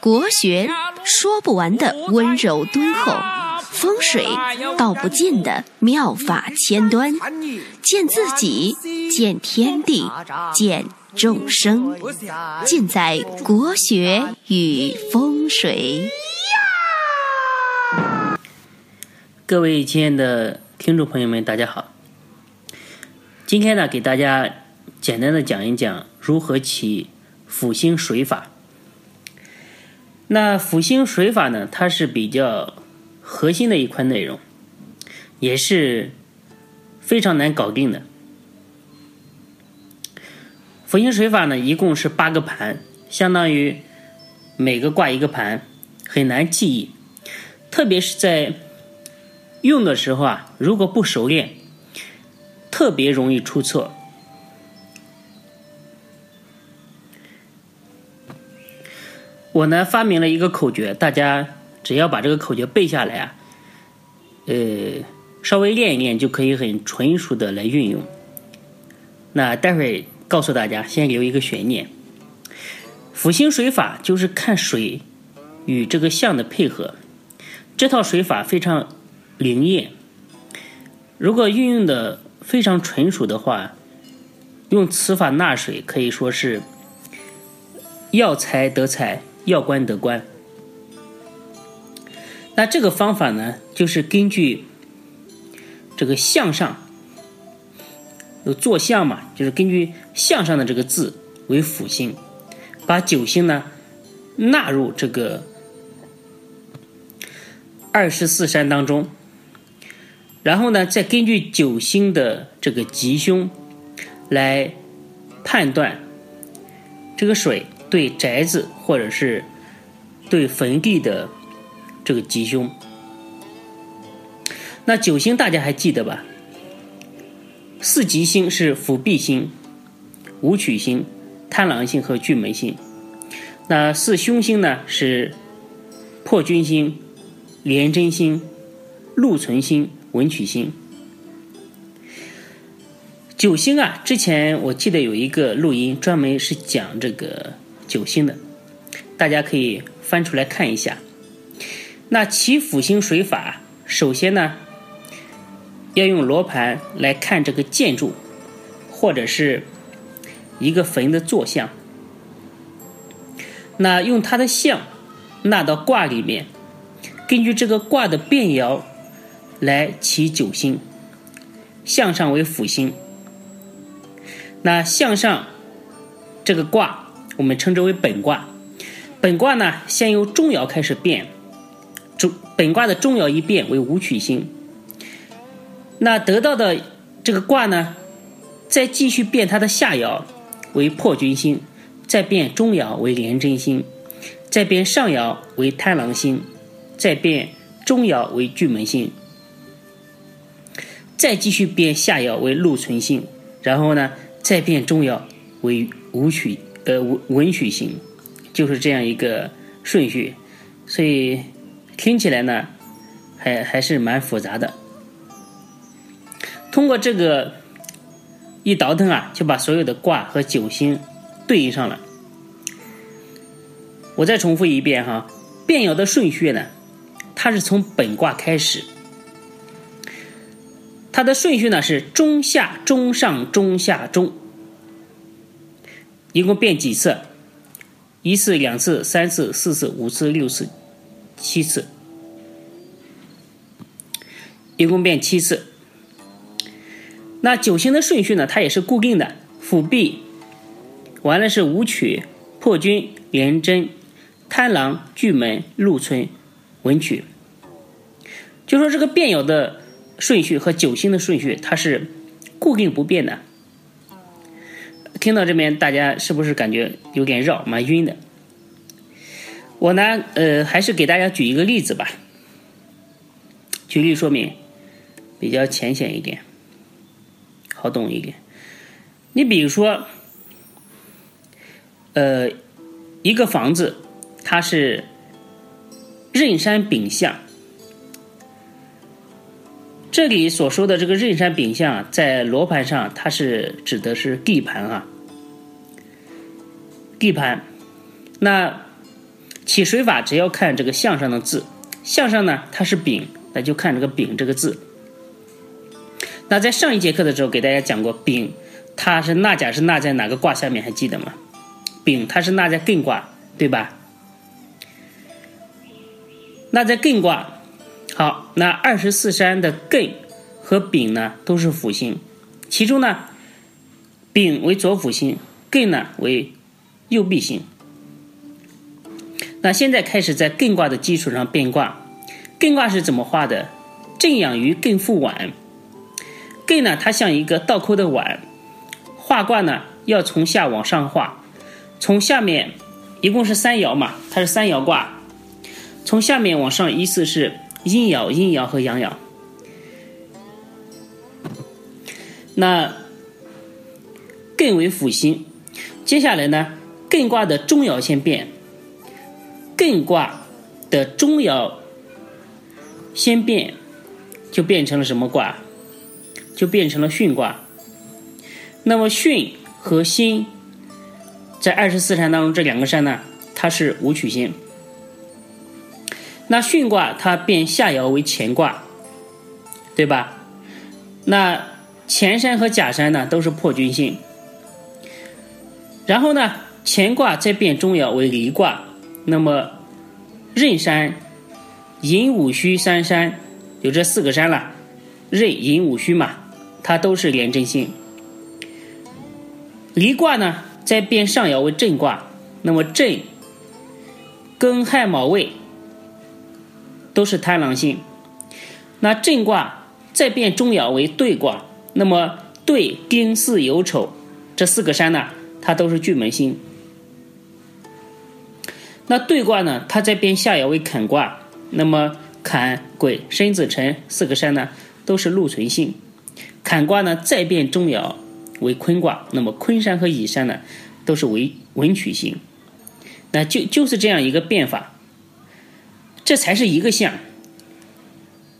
国学说不完的温柔敦厚，风水道不尽的妙法千端，见自己，见天地，见众生，尽在国学与风水。各位亲爱的听众朋友们，大家好。今天呢，给大家简单的讲一讲如何起辅星水法。那辅星水法呢，它是比较核心的一块内容，也是非常难搞定的。辅星水法呢，一共是八个盘，相当于每个挂一个盘，很难记忆，特别是在用的时候啊，如果不熟练。特别容易出错。我呢发明了一个口诀，大家只要把这个口诀背下来啊，呃，稍微练一练就可以很纯熟的来运用。那待会儿告诉大家，先留一个悬念。辅星水法就是看水与这个象的配合，这套水法非常灵验。如果运用的非常纯熟的话，用此法纳水可以说是要财得财，要官得官。那这个方法呢，就是根据这个向上有坐向嘛，就是根据向上的这个字为辅星，把九星呢纳入这个二十四山当中。然后呢，再根据九星的这个吉凶来判断这个水对宅子或者是对坟地的这个吉凶。那九星大家还记得吧？四吉星是辅弼星、武曲星、贪狼星和巨门星。那四凶星呢是破军星、廉贞星、禄存星。文曲星，九星啊！之前我记得有一个录音，专门是讲这个九星的，大家可以翻出来看一下。那起辅星水法，首先呢，要用罗盘来看这个建筑，或者是一个坟的坐向。那用它的像纳到卦里面，根据这个卦的变爻。来起九星，向上为辅星。那向上这个卦，我们称之为本卦。本卦呢，先由中爻开始变，中本卦的中爻一变为武曲星。那得到的这个卦呢，再继续变它的下爻为破军星，再变中爻为廉贞星，再变上爻为贪狼星，再变中爻为巨门星。再继续变下爻为禄存星，然后呢，再变中爻为武曲呃文文曲星，就是这样一个顺序，所以听起来呢，还还是蛮复杂的。通过这个一倒腾啊，就把所有的卦和九星对应上了。我再重复一遍哈，变爻的顺序呢，它是从本卦开始。它的顺序呢是中下中上中下中，一共变几次？一次、两次、三次、四次、五次、六次、七次，一共变七次。那九星的顺序呢？它也是固定的，辅弼，完了是武曲、破军、廉贞、贪狼、巨门、禄存、文曲。就说这个变爻的。顺序和九星的顺序，它是固定不变的。听到这边，大家是不是感觉有点绕，蛮晕的？我呢，呃，还是给大家举一个例子吧，举例说明，比较浅显一点，好懂一点。你比如说，呃，一个房子，它是壬山丙向。这里所说的这个壬山丙向，在罗盘上，它是指的是地盘啊。地盘，那起水法只要看这个象上的字，象上呢它是丙，那就看这个丙这个字。那在上一节课的时候给大家讲过，丙它是纳甲是纳在哪个卦下面，还记得吗？丙它是纳在艮卦，对吧？那在艮卦，好，那二十四山的艮和丙呢都是辅星，其中呢，丙为左辅星，艮呢为右臂星。那现在开始在艮卦的基础上变卦，艮卦是怎么画的？正养于艮复碗，艮呢它像一个倒扣的碗，画卦呢要从下往上画，从下面一共是三爻嘛，它是三爻卦，从下面往上依次是阴爻、阴爻和阳爻。那艮为辅星，接下来呢，艮卦的中爻先变。艮卦的中爻先变，就变成了什么卦？就变成了巽卦。那么巽和辛在二十四山当中，这两个山呢，它是武曲星。那巽卦它变下爻为乾卦，对吧？那乾山和甲山呢，都是破军星。然后呢，乾卦再变中爻为离卦。那么，壬山、寅午戌三山，有这四个山了。壬寅午戌嘛，它都是廉贞星。离卦呢，再变上爻为震卦。那么震、庚亥卯未都是贪狼星。那震卦再变中爻为兑卦。那么兑、丁巳酉丑这四个山呢，它都是巨门星。那兑卦呢？它在变下爻为坎卦，那么坎、癸、申子辰四个山呢，都是禄存性。坎卦呢再变中爻为坤卦，那么坤山和乙山呢，都是为文曲星。那就就是这样一个变法，这才是一个象。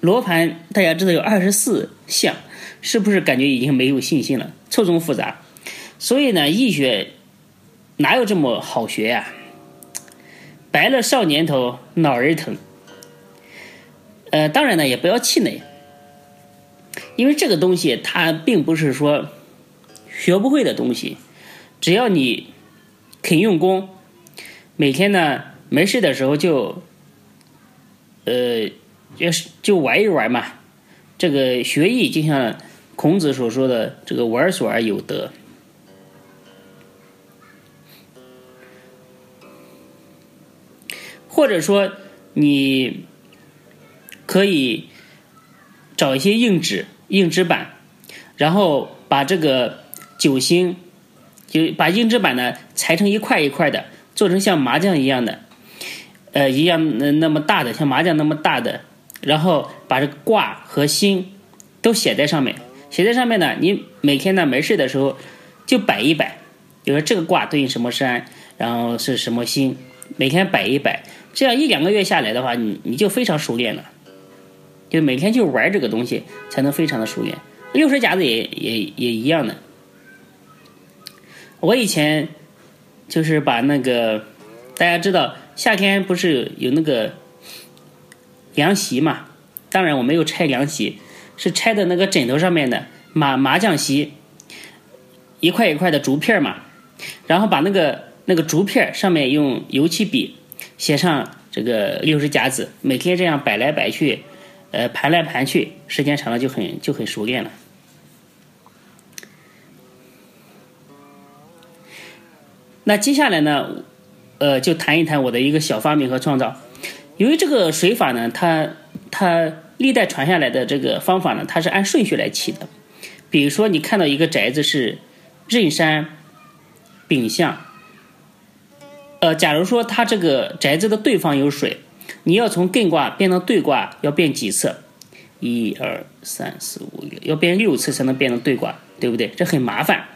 罗盘大家知道有二十四象，是不是感觉已经没有信心了？错综复杂，所以呢，易学哪有这么好学呀？白了少年头，脑儿疼。呃，当然呢，也不要气馁，因为这个东西它并不是说学不会的东西，只要你肯用功，每天呢没事的时候就，呃，就是就玩一玩嘛。这个学艺就像孔子所说的“这个玩所而有得”。或者说，你可以找一些硬纸、硬纸板，然后把这个九星，就把硬纸板呢裁成一块一块的，做成像麻将一样的，呃，一样那么大的，像麻将那么大的，然后把这个卦和星都写在上面。写在上面呢，你每天呢没事的时候就摆一摆，就说这个卦对应什么山，然后是什么星，每天摆一摆。这样一两个月下来的话，你你就非常熟练了，就每天就玩这个东西，才能非常的熟练。六十甲子也也也一样的。我以前就是把那个大家知道夏天不是有那个凉席嘛？当然我没有拆凉席，是拆的那个枕头上面的麻麻将席，一块一块的竹片嘛，然后把那个那个竹片上面用油漆笔。写上这个六十甲子，每天这样摆来摆去，呃，盘来盘去，时间长了就很就很熟练了。那接下来呢，呃，就谈一谈我的一个小发明和创造。由于这个水法呢，它它历代传下来的这个方法呢，它是按顺序来起的。比如说，你看到一个宅子是壬山丙向。呃，假如说它这个宅子的对方有水，你要从艮卦变到兑卦，要变几次？一二三四五六，要变六次才能变成兑卦，对不对？这很麻烦。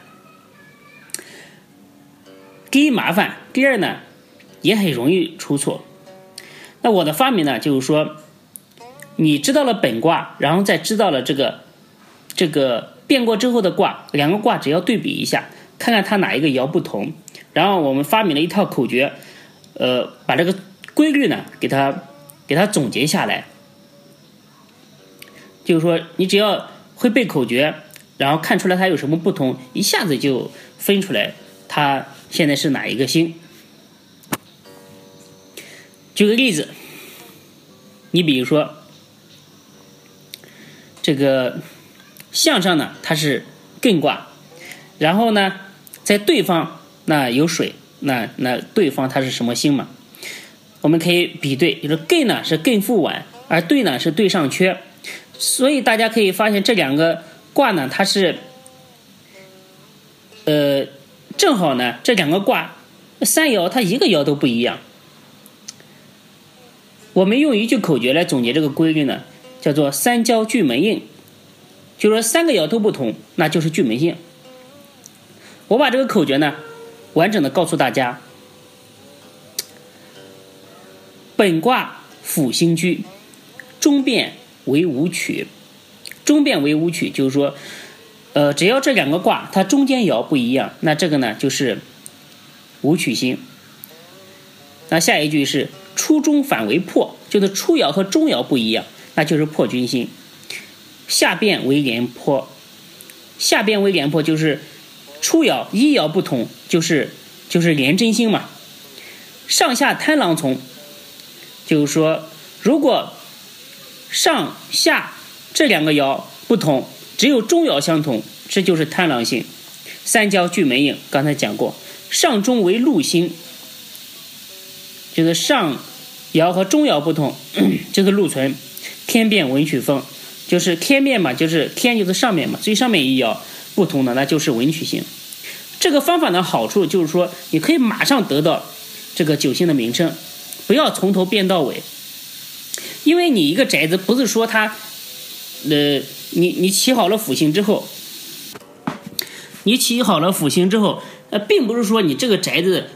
第一麻烦，第二呢，也很容易出错。那我的发明呢，就是说，你知道了本卦，然后再知道了这个这个变过之后的卦，两个卦只要对比一下，看看它哪一个爻不同。然后我们发明了一套口诀，呃，把这个规律呢，给它给它总结下来。就是说，你只要会背口诀，然后看出来它有什么不同，一下子就分出来它现在是哪一个星。举个例子，你比如说这个向上呢，它是艮卦，然后呢，在对方那有水，那那对方它是什么星嘛？我们可以比对，就是艮呢是艮复晚，而兑呢是兑上缺。所以大家可以发现这两个卦呢，它是，呃，正好呢，这两个卦三爻它一个爻都不一样。我们用一句口诀来总结这个规律呢，叫做“三焦聚门应”，就说三个爻都不同，那就是巨门性。我把这个口诀呢，完整的告诉大家：本卦辅星居，中变。为武曲，中变为武曲，就是说，呃，只要这两个卦它中间爻不一样，那这个呢就是武曲星。那下一句是初中反为破，就是初爻和中爻不一样，那就是破军星。下变为廉颇，下变为廉颇就是初爻一爻不同，就是就是廉贞星嘛。上下贪狼从，就是说如果。上下这两个爻不同，只有中爻相同，这就是贪狼星。三焦聚门应，刚才讲过，上中为禄星，就是上爻和中爻不同，就 是禄存，天变文曲风，就是天变嘛，就是天就是上面嘛，最上面一爻不同的，那就是文曲星。这个方法的好处就是说，你可以马上得到这个九星的名称，不要从头变到尾。因为你一个宅子不是说它，呃，你你起好了辅星之后，你起好了辅星之后，呃，并不是说你这个宅子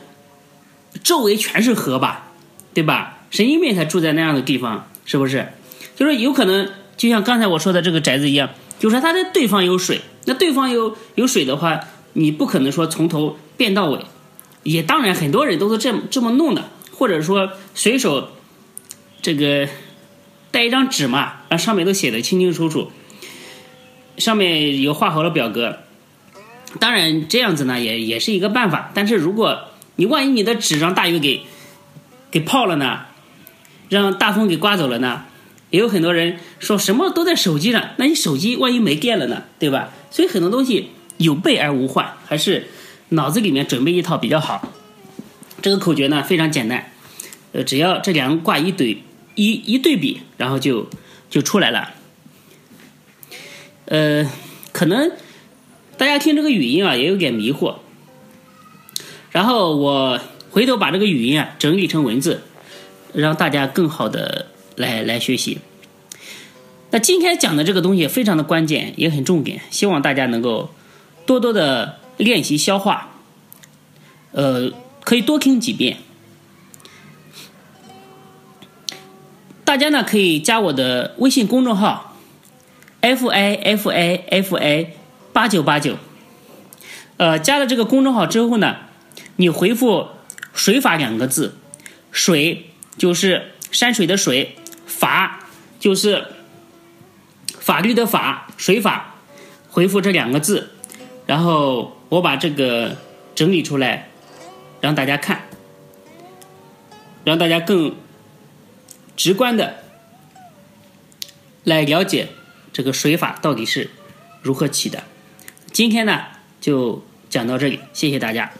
周围全是河吧，对吧？神经病才住在那样的地方，是不是？就是有可能，就像刚才我说的这个宅子一样，就是说它的对方有水，那对方有有水的话，你不可能说从头变到尾。也当然，很多人都是这么这么弄的，或者说随手这个。带一张纸嘛，让上面都写的清清楚楚，上面有画好了表格。当然这样子呢，也也是一个办法。但是如果你万一你的纸让大雨给给泡了呢，让大风给刮走了呢，也有很多人说什么都在手机上，那你手机万一没电了呢，对吧？所以很多东西有备而无患，还是脑子里面准备一套比较好。这个口诀呢非常简单，呃，只要这两个挂一对。一一对比，然后就就出来了。呃，可能大家听这个语音啊，也有点迷惑。然后我回头把这个语音啊整理成文字，让大家更好的来来学习。那今天讲的这个东西非常的关键，也很重点，希望大家能够多多的练习消化。呃，可以多听几遍。大家呢可以加我的微信公众号，f a f a f a 八九八九。呃，加了这个公众号之后呢，你回复“水法”两个字，“水”就是山水的“水”，“法”就是法律的“法”，水法。回复这两个字，然后我把这个整理出来，让大家看，让大家更。直观的来了解这个水法到底是如何起的。今天呢就讲到这里，谢谢大家。